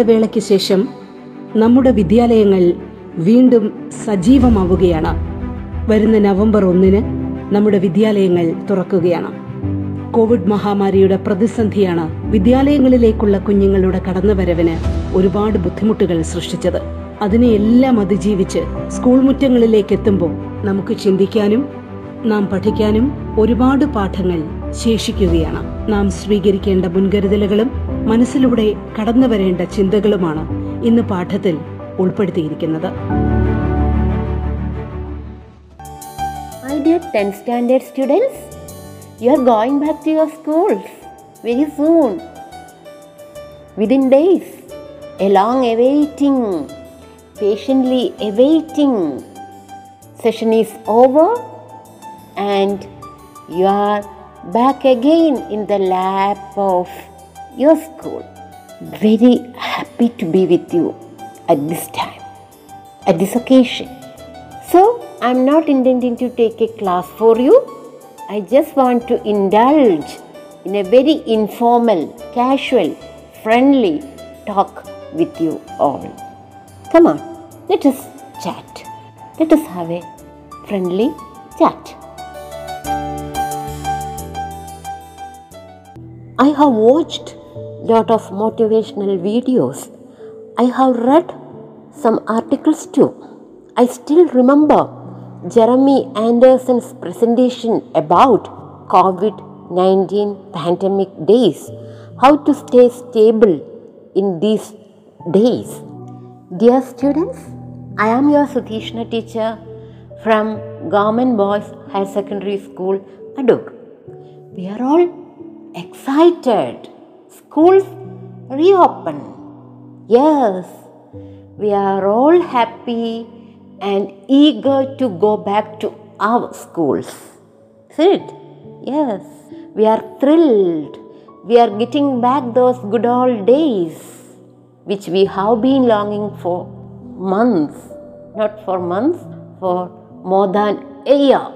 ഇടവേളയ്ക്ക് ശേഷം നമ്മുടെ വിദ്യാലയങ്ങൾ വീണ്ടും സജീവമാവുകയാണ്. വരുന്ന നവംബർ ഒന്നിന് നമ്മുടെ വിദ്യാലയങ്ങൾ തുറക്കുകയാണ്. കോവിഡ് മഹാമാരിയുടെ പ്രതിസന്ധിയാണ് വിദ്യാലയങ്ങളിലേക്കുള്ള കുഞ്ഞുങ്ങളുടെ കടന്നുവരവിന് ഒരുപാട് ബുദ്ധിമുട്ടുകൾ സൃഷ്ടിച്ചത്. അതിനെയെല്ലാം അതിജീവിച്ച് സ്കൂൾ മുറ്റങ്ങളിലേക്ക് എത്തുമ്പോൾ നമുക്ക് ചിന്തിക്കാനും നാം പഠിക്കാനും ഒരുപാട് പാഠങ്ങൾ ശേഷിക്കുകയാണ്. നാം സ്വീകരിക്കേണ്ട മുൻകരുതലുകളും മനസ്സിലൂടെ കടന്നു വരേണ്ട ചിന്തകളുമാണ് ഇന്ന് പാഠത്തിൽ ഉൾപ്പെടുത്തിയിരിക്കുന്നത്. Session is over and you are back again in the lap of your school. Very happy to be with you at this time, at this occasion. So, I'm not intending to take a class for you. I just want to indulge in a very informal, casual, friendly talk with you all. Come on, let us chat. Let us have a friendly chat. I have watched lot of motivational videos. I have read some articles too. I still remember Jeremy Anderson's presentation about COVID 19 pandemic days, how to stay stable in these days. Dear students, I am your Suthishna teacher from Government Boys High Secondary School, Adur. We are all excited. Schools reopen. Yes, we are all happy and eager to go back to our schools. Is it? Yes, we are thrilled. We are getting back those good old days which we have been longing for months, not for months, for more than a year.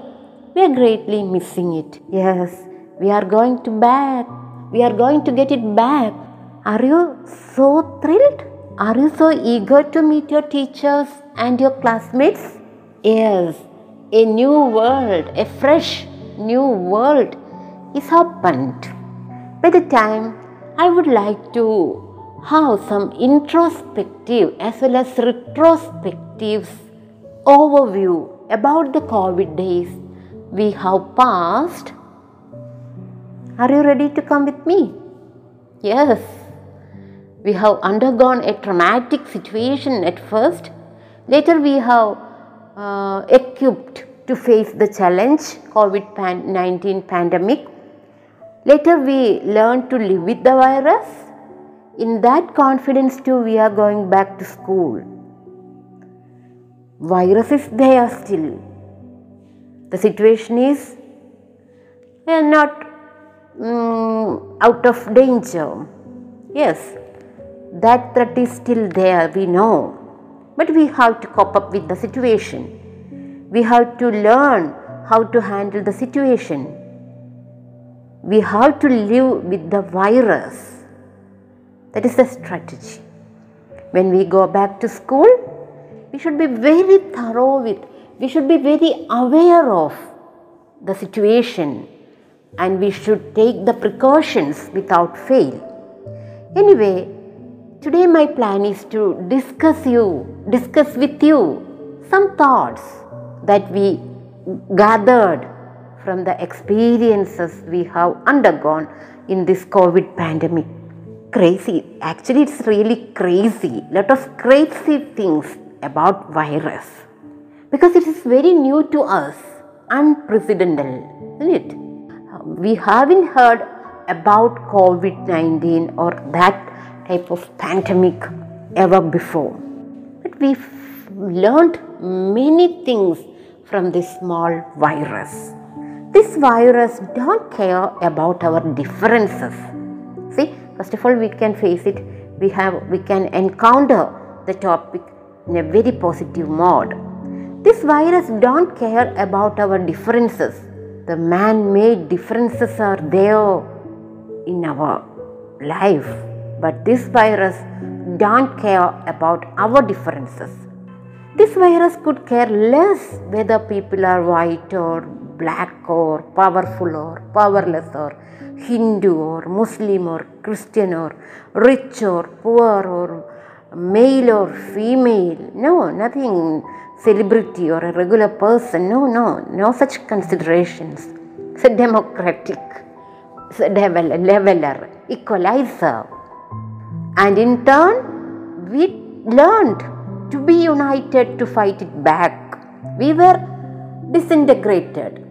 We are greatly missing it. Yes, we are going to back. We are going to get it back. Are you so thrilled? Are you so eager to meet your teachers and your classmates? Yes, a new world, a fresh new world is opened. By the time I would like to have some introspective as well as retrospective overview about the COVID days we have passed. Are you ready to come with me? Yes. We have undergone a traumatic situation at first. Later, we have uh, equipped to face the challenge COVID 19 pandemic. Later, we learned to live with the virus. In that confidence, too, we are going back to school. Virus is there still. The situation is are not mm, out of danger. Yes, that threat is still there, we know. But we have to cope up with the situation. We have to learn how to handle the situation. We have to live with the virus. That is the strategy. When we go back to school, we should be very thorough with, we should be very aware of the situation and we should take the precautions without fail. Anyway, today my plan is to discuss you, discuss with you some thoughts that we gathered from the experiences we have undergone in this COVID pandemic. Crazy, actually, it's really crazy. Lot of crazy things about virus because it is very new to us, unprecedented, isn't it? We haven't heard about COVID 19 or that type of pandemic ever before. But we've learned many things from this small virus. This virus don't care about our differences. See, first of all, we can face it. We have we can encounter the topic in a very positive mode. This virus don't care about our differences. The man-made differences are there in our life, but this virus don't care about our differences. This virus could care less whether people are white or black or powerful or powerless or Hindu or Muslim or Christian or rich or poor or male or female. No, nothing celebrity or a regular person. No, no, no such considerations. It's a democratic, it's a level, leveler, equalizer. And in turn, we learned to be united to fight it back. We were disintegrated.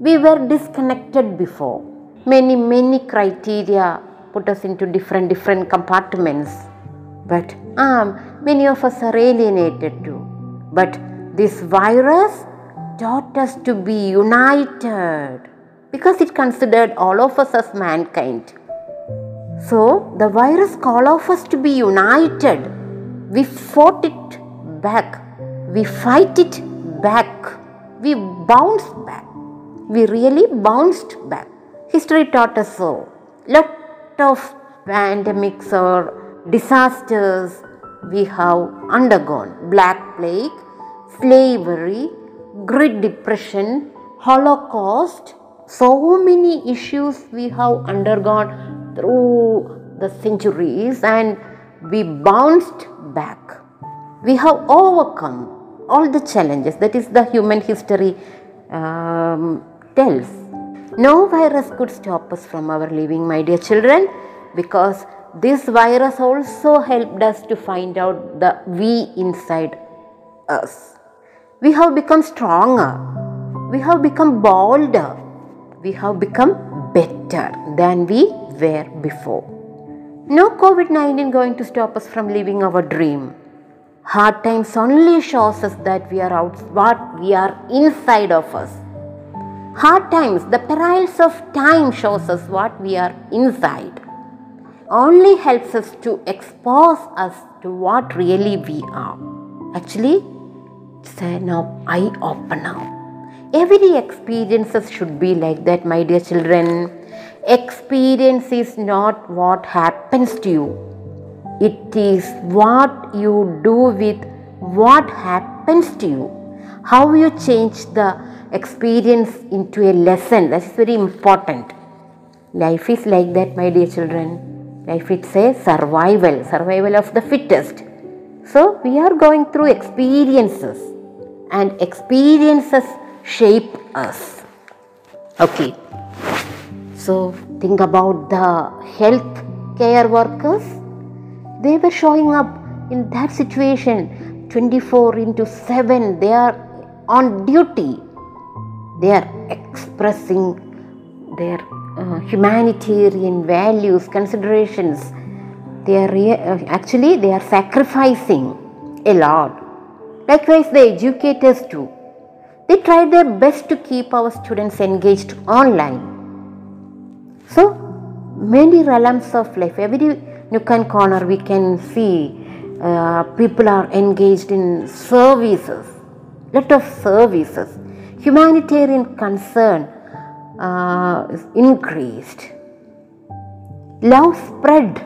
We were disconnected before. Many, many criteria put us into different, different compartments. But um, many of us are alienated too. But this virus taught us to be united because it considered all of us as mankind. So the virus called us to be united. We fought it back. We fight it back. We bounced back. We really bounced back. History taught us so. Lot of pandemics or disasters we have undergone. Black plague, slavery, Great Depression, Holocaust. So many issues we have undergone through the centuries and we bounced back. We have overcome all the challenges that is the human history um, tells. No virus could stop us from our living, my dear children, because this virus also helped us to find out the we inside us. We have become stronger, we have become bolder, we have become better than we were before. No COVID 19 going to stop us from living our dream. Hard times only shows us that we are out what we are inside of us. Hard times, the perils of time shows us what we are inside. Only helps us to expose us to what really we are. Actually, it's an eye opener. Every experiences should be like that, my dear children. Experience is not what happens to you. It is what you do with what happens to you. How you change the experience into a lesson. That's very important. Life is like that, my dear children. Life is a survival, survival of the fittest. So we are going through experiences and experiences shape us. Okay. So think about the health care workers. They were showing up in that situation 24 into 7. They are on duty. They are expressing their uh, humanitarian values, considerations. They are uh, actually they are sacrificing a lot. Likewise, the educators too. They try their best to keep our students engaged online. So, many realms of life, every nook and corner, we can see uh, people are engaged in services, lot of services. Humanitarian concern uh, is increased. Love spread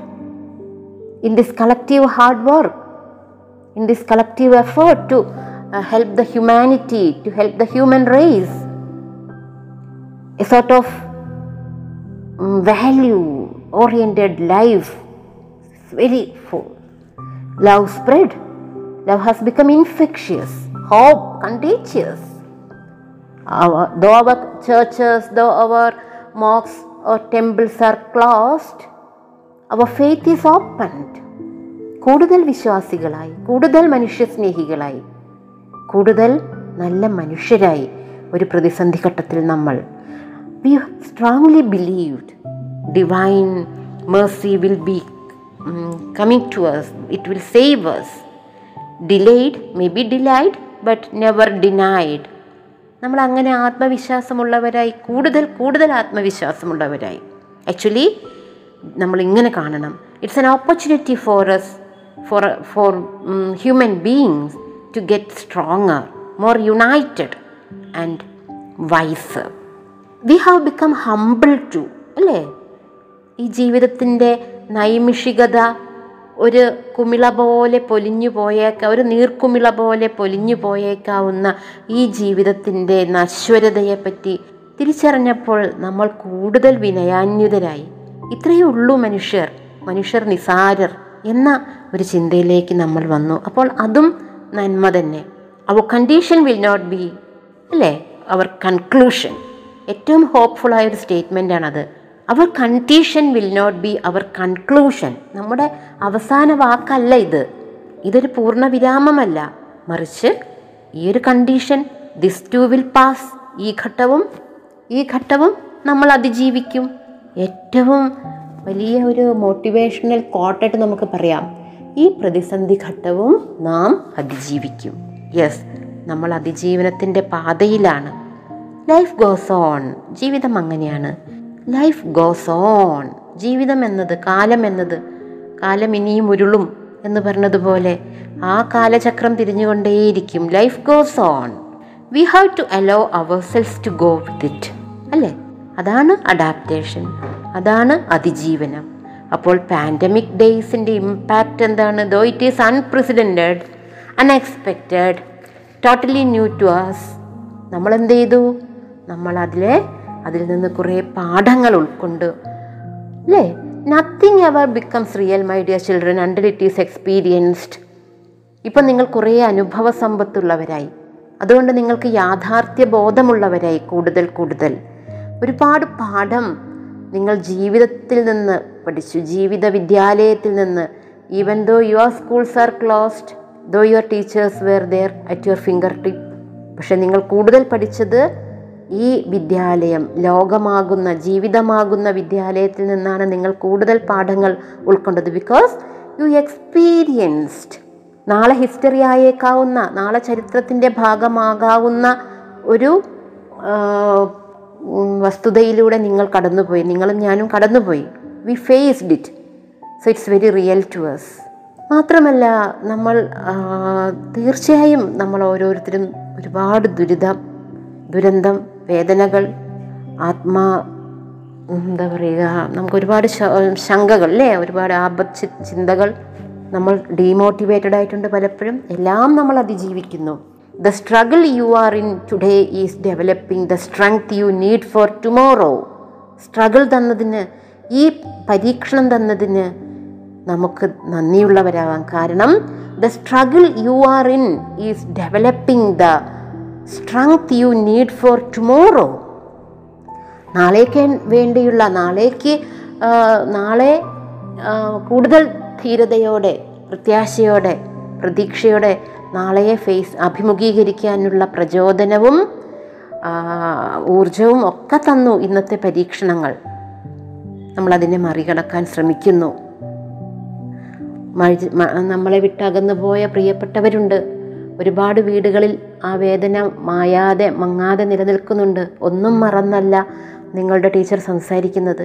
in this collective hard work, in this collective effort to uh, help the humanity, to help the human race. A sort of value oriented life is very full. Love spread. Love has become infectious, hope contagious. Our, though our churches, though our mosques or temples are closed, our faith is opened. കൂടുതൽ വിശ്വാസികളായി കൂടുതൽ മനുഷ്യസ്നേഹികളായി കൂടുതൽ നല്ല മനുഷ്യരായി ഒരു പ്രതിസന്ധി ഘട്ടത്തിൽ നമ്മൾ. We strongly believed divine mercy will be coming to us. It will save us. Delayed may be delayed but never denied നമ്മൾ അങ്ങനെ ആത്മവിശ്വാസമുള്ളവരായി കൂടുതൽ കൂടുതൽ ആത്മവിശ്വാസമുള്ളവരായി. ആക്ച്വലി നമ്മൾ ഇങ്ങനെ കാണണം it's an opportunity for us for for human beings to get stronger more united and wise we have become humble too അല്ലേ? ഈ ജീവിതത്തിന്റെ നൈമിഷികത ഒരു കുമിള പോലെ പൊലിഞ്ഞു പോയേക്ക ഒരു നീർക്കുമിള പോലെ പൊലിഞ്ഞു പോയേക്കാവുന്ന ഈ ജീവിതത്തിന്റെ നശ്വരതയെപ്പറ്റി തിരിച്ചറിഞ്ഞപ്പോൾ നമ്മൾ കൂടുതൽ വിനയാന്യുതരായി ഇത്രയേ ഉള്ളൂ മനുഷ്യർ മനുഷ്യർ നിസാരർ എന്ന ഒരു ചിന്തയിലേക്ക് നമ്മൾ വന്നു. അപ്പോൾ അതും നന്മ തന്നെ. Our condition will not be അല്ലേ? അവർ കൺക്ലൂഷൻ ഏറ്റവും ഹോപ്പ്ഫുള്ളായ ഒരു സ്റ്റേറ്റ്മെന്റ് ആണത്. Our condition will not be our conclusion നമ്മുടെ അവസാന വാക്കല്ല ഇത്. ഇതൊരു പൂർണ വിരാമമല്ല മറിച്ച് ഈ ഒരു condition this too will pass ഈ ഘട്ടവും ഈ ഘട്ടവും നമ്മൾ അതിജീവിക്കും. ഏറ്റവും വലിയ ഒരു മോട്ടിവേഷണൽ കോട്ടായിട്ട് നമുക്ക് പറയാം. ഈ പ്രതിസന്ധി ഘട്ടവും നാം അതിജീവിക്കും. യെസ് നമ്മൾ അതിജീവനത്തിന്റെ പാതയിലാണ്. ലൈഫ് ഗോസ് ഓൺ ജീവിതം അങ്ങനെയാണ്. ലൈഫ് ഗോസ് ഓൺ ജീവിതം എന്നത് കാലം എന്നത് കാലം ഇനിയും ഉരുളും എന്ന് പറഞ്ഞതുപോലെ ആ കാലചക്രം തിരിഞ്ഞുകൊണ്ടേയിരിക്കും. Life goes on we have to allow ourselves to go with it അല്ലേ? അതാണ് അഡാപ്റ്റേഷൻ അതാണ് അതിജീവനം. അപ്പോൾ പാൻഡമിക് ഡേയ്സിന്റെ ഇമ്പാക്റ്റ് എന്താണ്? Though it is unprecedented unexpected totally new to us നമ്മൾ എന്ത് ചെയ്തു നമ്മൾ അതിലെ അതിൽ നിന്ന് കുറേ പാഠങ്ങൾ ഉൾക്കൊണ്ട്. അല്ലേ nothing ever becomes real my dear children until it is experienced ഇപ്പം നിങ്ങൾ കുറേ അനുഭവ സമ്പത്തുള്ളവരായി. അതുകൊണ്ട് നിങ്ങൾക്ക് യാഥാർത്ഥ്യ ബോധമുള്ളവരായി കൂടുതൽ കൂടുതൽ. ഒരുപാട് പാഠം നിങ്ങൾ ജീവിതത്തിൽ നിന്ന് പഠിച്ചു ജീവിത വിദ്യാലയത്തിൽ നിന്ന് even though your schools are closed though your teachers were there at your finger tip പക്ഷെ നിങ്ങൾ കൂടുതൽ പഠിച്ചത് ഈ വിദ്യാലയം ലോകമാകുന്ന ജീവിതമാകുന്ന വിദ്യാലയത്തിൽ നിന്നാണ് നിങ്ങൾ കൂടുതൽ പാഠങ്ങൾ ഉൾക്കൊണ്ടത്. ബിക്കോസ് യു എക്സ്പീരിയൻസ്ഡ് നാളെ ഹിസ്റ്ററി ആയേക്കാവുന്ന നാളെ ചരിത്രത്തിന്റെ ഭാഗമാകാവുന്ന ഒരു വസ്തുതയിലൂടെ നിങ്ങൾ കടന്നുപോയി. നിങ്ങളും ഞാനും കടന്നുപോയി. We faced it so it's very real to us മാത്രമല്ല നമ്മൾ തീർച്ചയായും നമ്മൾ ഓരോരുത്തരും ഒരുപാട് ദുരിതം ദുരന്തം വേദനകൾ ആത്മാ എന്താ പറയുക നമുക്ക് ഒരുപാട് ശങ്കകൾ അല്ലേ? ഒരുപാട് ആപത്ത് ചിന്തകൾ നമ്മൾ ഡീമോട്ടിവേറ്റഡ് ആയിട്ടുണ്ട് പലപ്പോഴും. എല്ലാം നമ്മൾ അതിജീവിക്കുന്നു. The struggle you are in today is developing the strength you need for tomorrow struggle തന്നതിന് ഈ പരീക്ഷണം തന്നതിന് നമുക്ക് നന്ദിയുള്ളവരാവാം കാരണം the struggle you are in is developing the strength you need for tomorrow നാളേക്ക് വേണ്ടിയുള്ള നാളേക്ക് നാളെ കൂടുതൽ ധീരതയോടെ പ്രത്യാശയോടെ പ്രതീക്ഷയോടെ നാളെയെ ഫേസ് അഭിമുഖീകരിക്കാനുള്ള പ്രചോദനവും ഊർജവും ഒക്കെ തന്നു ഇന്നത്തെ പരീക്ഷണങ്ങൾ. നമ്മളതിനെ മറികടക്കാൻ ശ്രമിക്കുന്നു. നമ്മളെ വിട്ടകന്നു പോയ പ്രിയപ്പെട്ടവരുണ്ട്. ഒരുപാട് വീടുകളിൽ ആ വേദന മായാതെ മങ്ങാതെ നിലനിൽക്കുന്നുണ്ട്. ഒന്നും മറന്നല്ല നിങ്ങളുടെ ടീച്ചർ സംസാരിക്കുന്നത്.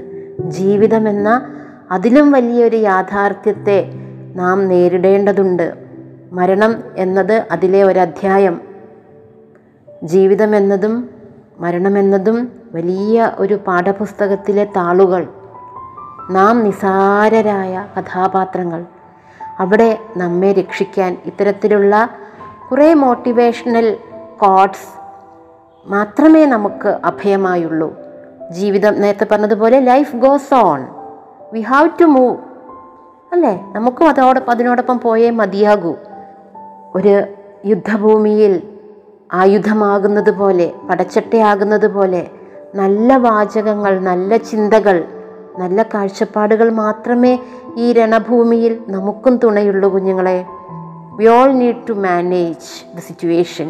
ജീവിതമെന്ന അതിലും വലിയൊരു യാഥാർത്ഥ്യത്തെ നാം നേരിടേണ്ടതുണ്ട്. മരണം എന്നത് അതിലെ ഒരധ്യായം. ജീവിതമെന്നതും മരണമെന്നതും വലിയ ഒരു പാഠപുസ്തകത്തിലെ താളുകൾ. നാം നിസാരരായ കഥാപാത്രങ്ങൾ. അവിടെ നമ്മെ രക്ഷിക്കാൻ ഇത്തരത്തിലുള്ള കുറേ മോട്ടിവേഷണൽ കോഡ്സ് മാത്രമേ നമുക്ക് അഭയമായുള്ളൂ. ജീവിതം നേരത്തെ പറഞ്ഞതുപോലെ life goes on we have to move അല്ലേ? നമുക്കും അതോടൊപ്പം അതിനോടൊപ്പം പോയേ മതിയാകൂ. ഒരു യുദ്ധഭൂമിയിൽ ആയുധമാകുന്നത് പോലെ പടച്ചട്ടയാകുന്നത് പോലെ നല്ല വാചകങ്ങൾ നല്ല ചിന്തകൾ നല്ല കാഴ്ചപ്പാടുകൾ മാത്രമേ ഈ രണഭൂമിയിൽ നമുക്കും തുണയുള്ളൂ കുഞ്ഞുങ്ങളെ. We all need to manage the situation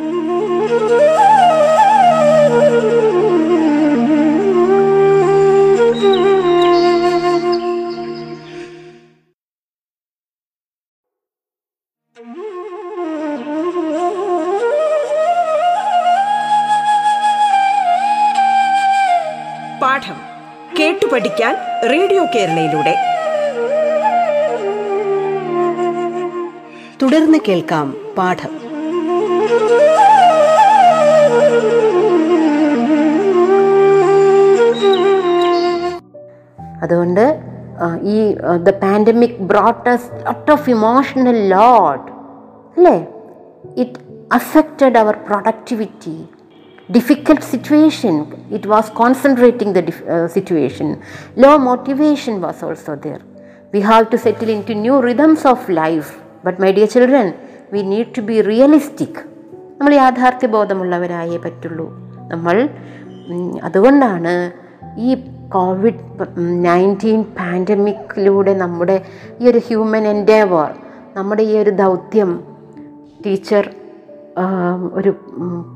കേരളയിലൂടെ. തുടർന്ന് കേൾക്കാം പാഠം. അതുകൊണ്ട് ഈ the pandemic brought us lot of emotional load അല്ലേ? It affected our productivity difficult situation. It was concentrating the situation low motivation was also also we have to settle into new rhythms of life but my dear children we need to be realistic നമ്മൾ യാഥാർത്ഥ്യ ബോധമുള്ളവരായേ പറ്റുള്ളൂ. നമ്മൾ അതുകൊണ്ടാണ് ഈ Covid nineteen പാൻഡമിക്കിലൂടെ നമ്മുടെ ഈ ഒരു human Endeavour നമ്മുടെ ഈ ഒരു ദൗത്യം ടീച്ചർ ഒരു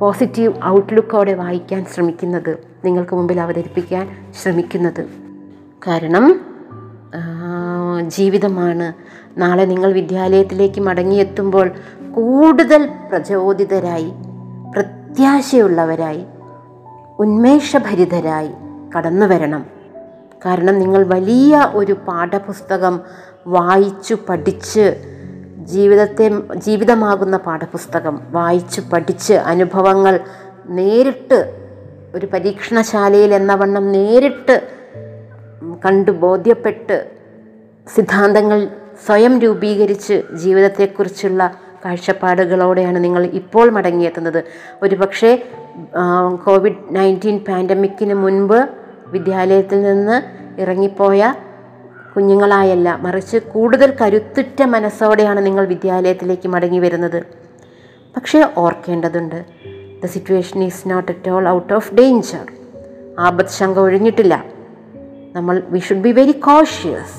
പോസിറ്റീവ് ഔട്ട്ലുക്കോടെ വായിക്കാൻ ശ്രമിക്കുന്നത് നിങ്ങൾക്ക് മുമ്പിൽ അവതരിപ്പിക്കാൻ ശ്രമിക്കുന്നത്. കാരണം ജീവിതമാണ്. നാളെ നിങ്ങൾ വിദ്യാലയത്തിലേക്ക് മടങ്ങിയെത്തുമ്പോൾ കൂടുതൽ പ്രചോദിതരായി പ്രത്യാശയുള്ളവരായി ഉന്മേഷഭരിതരായി കടന്നു വരണം. കാരണം നിങ്ങൾ വലിയ ഒരു പാഠപുസ്തകം വായിച്ചു പഠിച്ച് ജീവിതത്തെ ജീവിതമാകുന്ന പാഠപുസ്തകം വായിച്ചു പഠിച്ച് അനുഭവങ്ങൾ നേരിട്ട് ഒരു പരീക്ഷണശാലയിൽ എന്ന വണ്ണം നേരിട്ട് കണ്ടു ബോധ്യപ്പെട്ട് സിദ്ധാന്തങ്ങൾ സ്വയം രൂപീകരിച്ച് ജീവിതത്തെക്കുറിച്ചുള്ള കാഴ്ചപ്പാടുകളോടെയാണ് നിങ്ങൾ ഇപ്പോൾ മടങ്ങിയെത്തുന്നത്. ഒരുപക്ഷെ പക്ഷേ കോവിഡ് നയന്റീൻ പാൻഡമിക്കിന് മുൻപ് വിദ്യാലയത്തിൽ നിന്ന് ഇറങ്ങിപ്പോയ കുഞ്ഞുങ്ങളായല്ല മറിച്ച് കൂടുതൽ കരുത്തുറ്റ മനസ്സോടെയാണ് നിങ്ങൾ വിദ്യാലയത്തിലേക്ക് മടങ്ങി വരുന്നത്. പക്ഷേ ഓർക്കേണ്ടതുണ്ട് the situation is not at all out of danger Apath ശങ്ക ഒഴിഞ്ഞിട്ടില്ല. നമ്മൾ we should be very cautious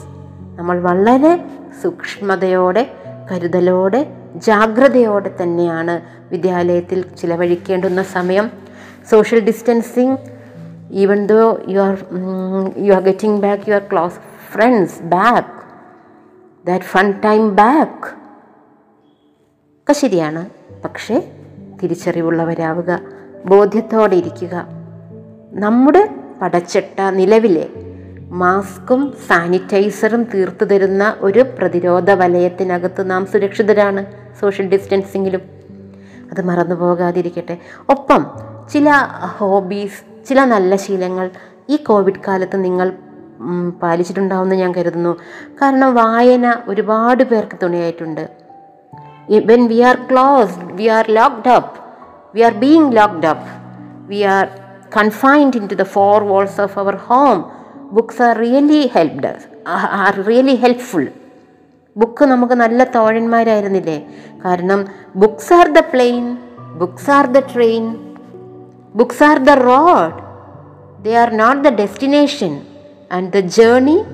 നമ്മൾ വളരെ സൂക്ഷ്മതയോടെ കരുതലോടെ ജാഗ്രതയോടെ തന്നെയാണ് വിദ്യാലയത്തിൽ ചിലവഴിക്കേണ്ടുന്ന സമയം. Social distancing even though you are you are getting back your close friends back that fun time back ഒക്കെ ശരിയാണ്. പക്ഷേ തിരിച്ചറിവുള്ളവരാവുക ബോധ്യത്തോടെ ഇരിക്കുക. നമ്മുടെ പടച്ചട്ട നിലവിലെ മാസ്കും സാനിറ്റൈസറും തീർത്തു തരുന്ന ഒരു പ്രതിരോധ വലയത്തിനകത്ത് നാം സുരക്ഷിതരാണ് സോഷ്യൽ ഡിസ്റ്റൻസിങ്ങിലും. അത് മറന്നു പോകാതിരിക്കട്ടെ. ഒപ്പം ചില ഹോബീസ് ചില നല്ല ശീലങ്ങൾ ഈ കോവിഡ് കാലത്ത് നിങ്ങൾ പാലിച്ചിട്ടുണ്ടാവും ഞാൻ കരുതുന്നു. കാരണം വായന ഒരുപാട് പേർക്ക് തുണയായിട്ടുണ്ട്. When we are close we are locked up we are being locked up we are confined into the four walls of our home books are really helped are really helpful book നമുക്ക് നല്ല തോഴന്മാരായിരുന്നില്ലേ? കാരണം books are the plane books are the train books are the road they are not the destination and the journey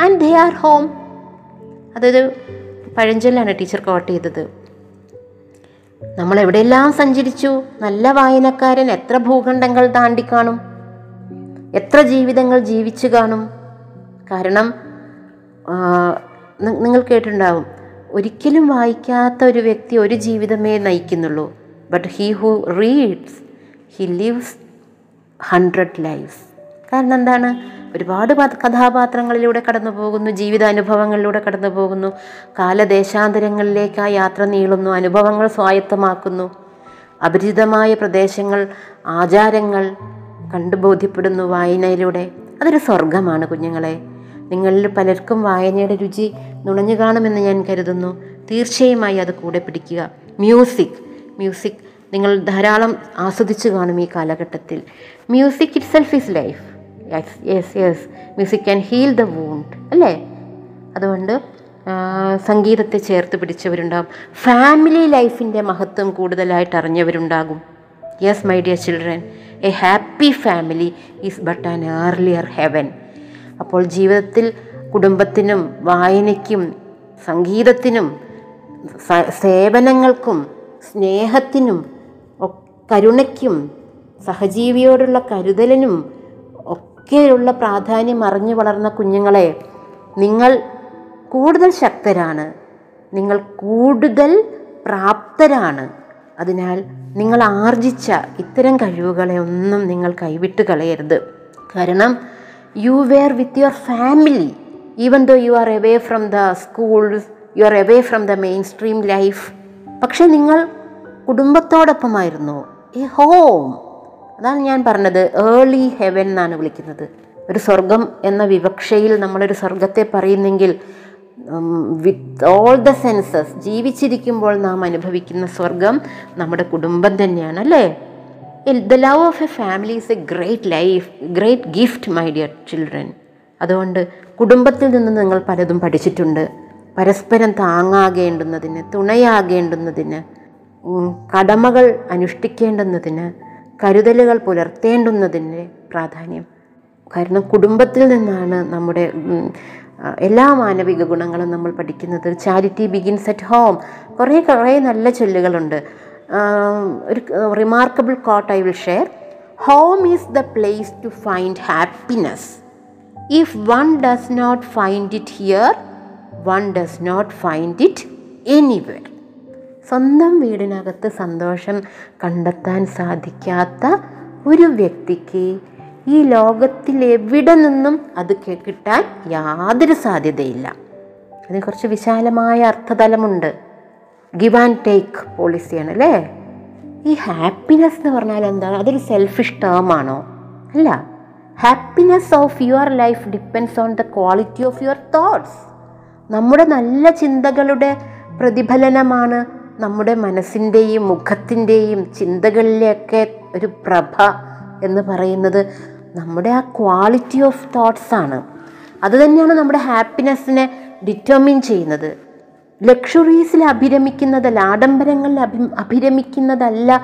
and they are home അതൊരു പഴഞ്ചൊല്ലാണ് teacher coat ചെയ്തത്. നമ്മൾ എവിടെയെല്ലാം സഞ്ചരിച്ചു നല്ല വായനക്കാരൻ എത്ര ഭൂഖണ്ഡങ്ങൾ താണ്ടി കാണും എത്ര ജീവിതങ്ങൾ ജീവിച്ചു കാണും. കാരണം നിങ്ങൾ കേട്ടിട്ടുണ്ടാവും ഒരിക്കലും വായിക്കാത്ത ഒരു വ്യക്തി ഒരു ജീവിതമേ നയിക്കുന്നുള്ളൂ. But he who reads he lives hundred lives കാരണം എന്താണ്? ഒരുപാട് കഥാപാത്രങ്ങളിലൂടെ കടന്നു പോകുന്നു ജീവിതാനുഭവങ്ങളിലൂടെ കടന്നു പോകുന്നു കാലദേശാന്തരങ്ങളിലേക്ക് ആ യാത്ര നീളുന്നു അനുഭവങ്ങൾ സ്വായത്തമാക്കുന്നു. അപരിചിതമായ പ്രദേശങ്ങൾ ആചാരങ്ങൾ കണ്ടു ബോധ്യപ്പെടുന്നു വായനയിലൂടെ. അതൊരു സ്വർഗമാണ് കുഞ്ഞുങ്ങളെ. നിങ്ങളിൽ പലർക്കും വായനയുടെ രുചി നുണഞ്ഞു കാണുമെന്ന് ഞാൻ കരുതുന്നു. തീർച്ചയായുമായി അത് കൂടെ പിടിക്കുക. മ്യൂസിക്. മ്യൂസിക്. നിങ്ങൾ ധാരാളം ആസ്വദിച്ചു കാണും ഈ കാലഘട്ടത്തിൽ. Music itself is life. Yes yes yes music can heal the wound അല്ലേ? അതുകൊണ്ട് സംഗീതത്തെ ചേർത്ത് പിടിച്ചവരുണ്ടാകും ഫാമിലി ലൈഫിന്റെ മഹത്വം കൂടുതലായിട്ട് അറിഞ്ഞവരുണ്ടാകും. Yes my dear children a happy family is but an earlier heaven അപ്പോൾ ജീവിതത്തിൽ കുടുംബത്തിനും വായനയ്ക്കും സംഗീതത്തിനും സേവനങ്ങൾക്കും സ്നേഹത്തിനും കരുണയ്ക്കും സഹജീവിയോടുള്ള കരുതലിനും ഒക്കെയുള്ള പ്രാധാന്യം അറിഞ്ഞു വളർന്ന കുഞ്ഞുങ്ങളെ നിങ്ങൾ കൂടുതൽ ശക്തരാണ്. നിങ്ങൾ കൂടുതൽ പ്രാപ്തരാണ്. അതിനാൽ നിങ്ങൾ ആർജിച്ച ഇത്തരം കഴിവുകളെ ഒന്നും നിങ്ങൾ കൈവിട്ട് കളയരുത്. കാരണം you were with your family even though you are away from the school you are away from the main stream life പക്ഷെ നിങ്ങൾ കുടുംബത്തോടൊപ്പമായിരുന്നു. എ ഹോം അതാണ് ഞാൻ പറഞ്ഞത് ഏർലി ഹെവൻ എന്നാണ് വിളിക്കുന്നത്. ഒരു സ്വർഗം എന്ന വിവക്ഷയിൽ നമ്മളൊരു സ്വർഗത്തെ പറയുന്നെങ്കിൽ വിത്ത് ഓൾ ദ സെൻസസ് ജീവിച്ചിരിക്കുമ്പോൾ നാം അനുഭവിക്കുന്ന സ്വർഗം നമ്മുടെ കുടുംബം തന്നെയാണ് അല്ലേ? The love of a family is a great life great gift my dear children അതുകൊണ്ട് കുടുംബത്തിൽ നിന്ന് നിങ്ങൾ പലതും പഠിച്ചിട്ടുണ്ട്. പരസ്പരം താങ്ങാകേണ്ടുന്നതിന് തുണയാകേണ്ടുന്നതിന് കടമകൾ അനുഷ്ഠിക്കേണ്ടുന്നതിന് കരുതലുകൾ പുലർത്തേണ്ടുന്നതിന്റെ പ്രാധാന്യം. കാരണം കുടുംബത്തിൽ നിന്നാണ് നമ്മുടെ എല്ലാ മാനവിക ഗുണങ്ങളും നമ്മൾ പഠിക്കുന്നത്. Charity begins at home. കുറേ കുറേ നല്ല ചൊല്ലുകളുണ്ട്. ഒരു remarkable quote I will share home is the place to find happiness if one does not find it here one does not find it anywhere സ്വന്തം വീടിനകത്ത് സന്തോഷം കണ്ടെത്താൻ സാധിക്കാത്ത ഒരു വ്യക്തിക്ക് ഈ ലോകത്തിൽ എവിടെ നിന്നും അത് കിട്ടാൻ യാതൊരു സാധ്യതയില്ല. കുറച്ച് വിശാലമായ അർത്ഥതലമുണ്ട്. ഗിവ് ആൻഡ് ടേക്ക് പോളിസിയാണ് അല്ലേ? ഈ ഹാപ്പിനെസ് എന്ന് പറഞ്ഞാൽ എന്താണ്? അതൊരു സെൽഫിഷ് ടേം ആണോ? അല്ല. Happiness of your life depends on the quality of your thoughts നമ്മുടെ നല്ല ചിന്തകളുടെ പ്രതിഫലനമാണ് നമ്മുടെ മനസ്സിന്റെയും മുഖത്തിന്റെയും ചിന്തകളിലെയൊക്കെ ഒരു പ്രഭ എന്ന് പറയുന്നത് നമ്മുടെ ആ ക്വാളിറ്റി ഓഫ് തോട്ട്സ് ആണ്. അത് തന്നെയാണ് നമ്മുടെ ഹാപ്പിനെസ്സിനെ ഡിറ്റർമിൻ ചെയ്യുന്നത്. ലക്ഷറീസിൽ അഭിരമിക്കുന്നതല്ല ആഡംബരങ്ങളിൽ അഭി അഭിരമിക്കുന്നതല്ല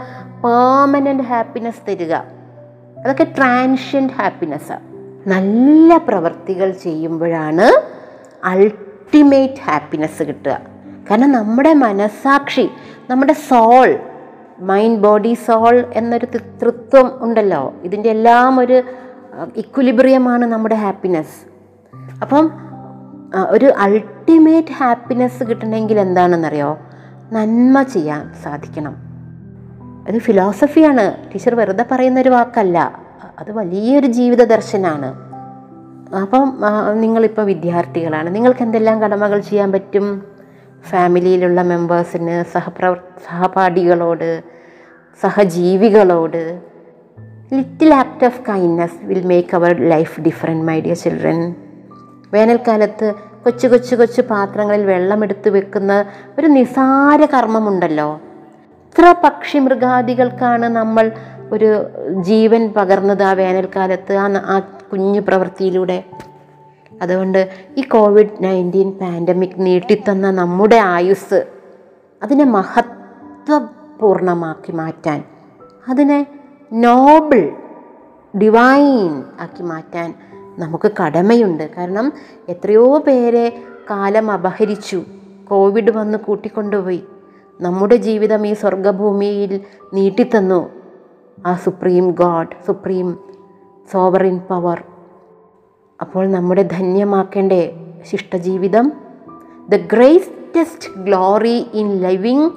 പേർമനന്റ് ഹാപ്പിനെസ് തരിക. അതൊക്കെ ട്രാൻഷ്യന്റ് ഹാപ്പിനെസ്സാണ് നല്ല പ്രവർത്തികൾ ചെയ്യുമ്പോഴാണ് അൾട്ടിമേറ്റ് ഹാപ്പിനെസ് കിട്ടുക. കാരണം നമ്മുടെ മനസ്സാക്ഷി നമ്മുടെ സോൾ മൈൻഡ് ബോഡി സോൾ എന്നൊരു തൃത്വം ഉണ്ടല്ലോ. ഇതിന്റെ എല്ലാം ഒരു ഇക്വലിബ്രിയമാണ് നമ്മുടെ ഹാപ്പിനെസ് അപ്പം ഒരു അൾട്ടിമേറ്റ് ഹാപ്പിനെസ് കിട്ടണമെങ്കിൽ എന്താണെന്നറിയോ? നന്മ ചെയ്യാൻ സാധിക്കണം. അത് ഫിലോസഫിയാണ് ടീച്ചർ വെറുതെ പറയുന്ന ഒരു വാക്കല്ല. അത് വലിയൊരു ജീവിത ദർശനമാണ് അപ്പം നിങ്ങളിപ്പോൾ വിദ്യാർത്ഥികളാണ്. നിങ്ങൾക്ക് എന്തെല്ലാം കടമകൾ ചെയ്യാൻ പറ്റും? ഫാമിലിയിലുള്ള മെമ്പേഴ്സിന് സഹപ്രവർ സഹപാഠികളോട് സഹജീവികളോട് little act of kindness will make our life different my dear children. വേനൽക്കാലത്ത് കൊച്ചു കൊച്ചു കൊച്ചു പാത്രങ്ങളിൽ വെള്ളമെടുത്ത് വെക്കുന്ന ഒരു നിസാര കർമ്മമുണ്ടല്ലോ. എത്ര പക്ഷി മൃഗാദികൾക്കാണ് നമ്മൾ ഒരു ജീവൻ പകർന്നത് ആ വേനൽക്കാലത്ത് ആ കുഞ്ഞു പ്രവൃത്തിയിലൂടെ. അതുകൊണ്ട് ഈ കോവിഡ് നയന്റീൻ പാൻഡമിക് നീട്ടിത്തന്ന നമ്മുടെ ആയുസ് അതിനെ മഹത്വപൂർണമാക്കി മാറ്റാൻ അതിനെ നോബിൾ ഡിവൈൻ ആക്കി മാറ്റാൻ നമുക്ക് കടമയുണ്ട്. കാരണം എത്രയോ പേരെ കാലം അപഹരിച്ചു കോവിഡ് വന്ന് കൂട്ടിക്കൊണ്ടുപോയി. നമ്മുടെ ജീവിതം ഈ സ്വർഗഭൂമിയിൽ നീട്ടിത്തന്നു. ആ supreme God supreme sovereign power അപ്പോൾ നമ്മുടെ ധന്യമാക്കേണ്ടേ ശിഷ്ടജീവിതം? The greatest glory in living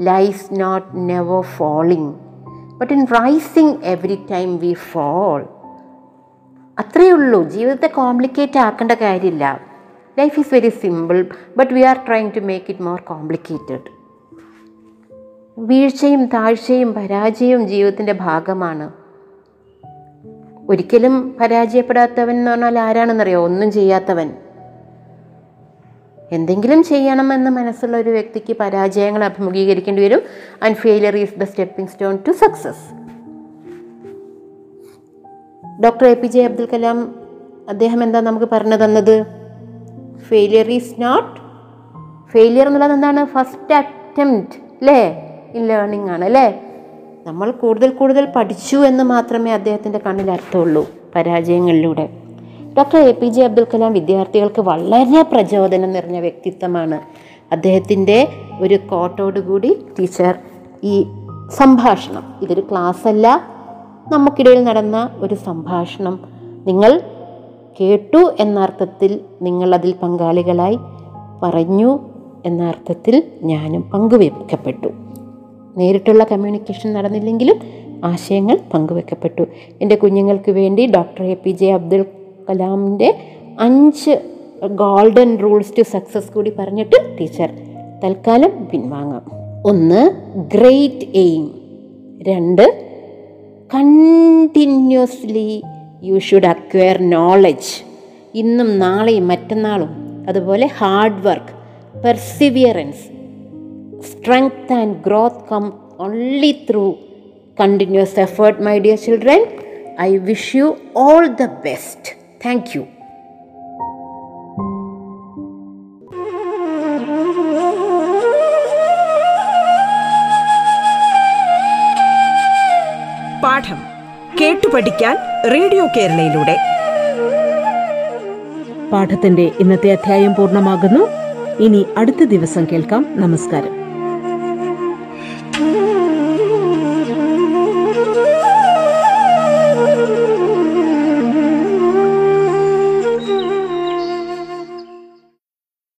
lies not never falling but in rising every time we fall അത്രയേ ഉള്ളൂ. ജീവിതത്തെ കോംപ്ലിക്കേറ്റ് ആക്കേണ്ട കാര്യമില്ല. Life is very simple but we are trying to make it more complicated വീഴ്ചയും താഴ്ചയും പരാജയവും ജീവിതത്തിന്റെ ഭാഗമാണ്. ഒരിക്കലും പരാജയപ്പെടാത്തവൻ എന്ന് പറഞ്ഞാൽ ആരാണെന്നറിയോ? ഒന്നും ചെയ്യാത്തവൻ. എന്തെങ്കിലും ചെയ്യണമെന്ന് മനസ്സുള്ള ഒരു വ്യക്തിക്ക് പരാജയങ്ങൾ അഭിമുഖീകരിക്കേണ്ടി വരും. And failure is the stepping stone to success doctor A P J Abdul Kalam അദ്ദേഹം എന്താ നമുക്ക് പറഞ്ഞു തന്നത്? ഫെയിലിയർ ഈസ് നോട്ട് ഫെയിലിയർ എന്നുള്ളത് എന്താണ്? ഫസ്റ്റ് അറ്റംപ്റ്റ് അല്ലേ ഇൻ ലേണിംഗ് ആണ് അല്ലേ നമ്മൾ കൂടുതൽ കൂടുതൽ പഠിച്ചു എന്ന് മാത്രമേ അദ്ദേഹത്തിന്റെ കണ്ണിൽ അർത്ഥമുള്ളൂ പരാജയങ്ങളിലൂടെ. Doctor A P J Abdul Kalam വിദ്യാർത്ഥികൾക്ക് വളരെ പ്രചോദനം നിറഞ്ഞ വ്യക്തിത്വമാണ്. അദ്ദേഹത്തിന്റെ ഒരു കോട്ടോടുകൂടി ടീച്ചർ ഈ സംഭാഷണം ഇതൊരു ക്ലാസ്സല്ല നമുക്കിടയിൽ നടന്ന ഒരു സംഭാഷണം. നിങ്ങൾ കേട്ടു എന്ന അർത്ഥത്തിൽ നിങ്ങൾ അതിൽ പങ്കാളികളായി പറഞ്ഞു എന്ന അർത്ഥത്തിൽ ഞാനും പങ്കുവെക്കപ്പെട്ടു നേരിട്ടുള്ള കമ്മ്യൂണിക്കേഷൻ നടന്നില്ലെങ്കിലും ആശയങ്ങൾ പങ്കുവെക്കപ്പെട്ടു. എന്റെ കുഞ്ഞുങ്ങൾക്ക് വേണ്ടി doctor A P J Abdul കലാമിന്റെ അഞ്ച് ഗോൾഡൻ റൂൾസ് ടു സക്സസ് കൂടി പറഞ്ഞിട്ട് ടീച്ചർ തൽക്കാലം പിൻവാങ്ങാം. ഒന്ന് ഗ്രേറ്റ് എയിം രണ്ട് continuously you should acquire knowledge ഇന്നും നാളെയും മറ്റന്നാളും അതുപോലെ hard work perseverance strength and growth come only through continuous effort, my dear children. I wish you all the best. Thank you. പാഠം കേട്ടു പഠിക്കാൻ റേഡിയോ കേരളയിലൂടെ പാഠത്തിന്റെ ഇന്നത്തെ അധ്യായം പൂർണമാകുന്നു ഇനി അടുത്ത ദിവസം കേൾക്കാം നമസ്കാരം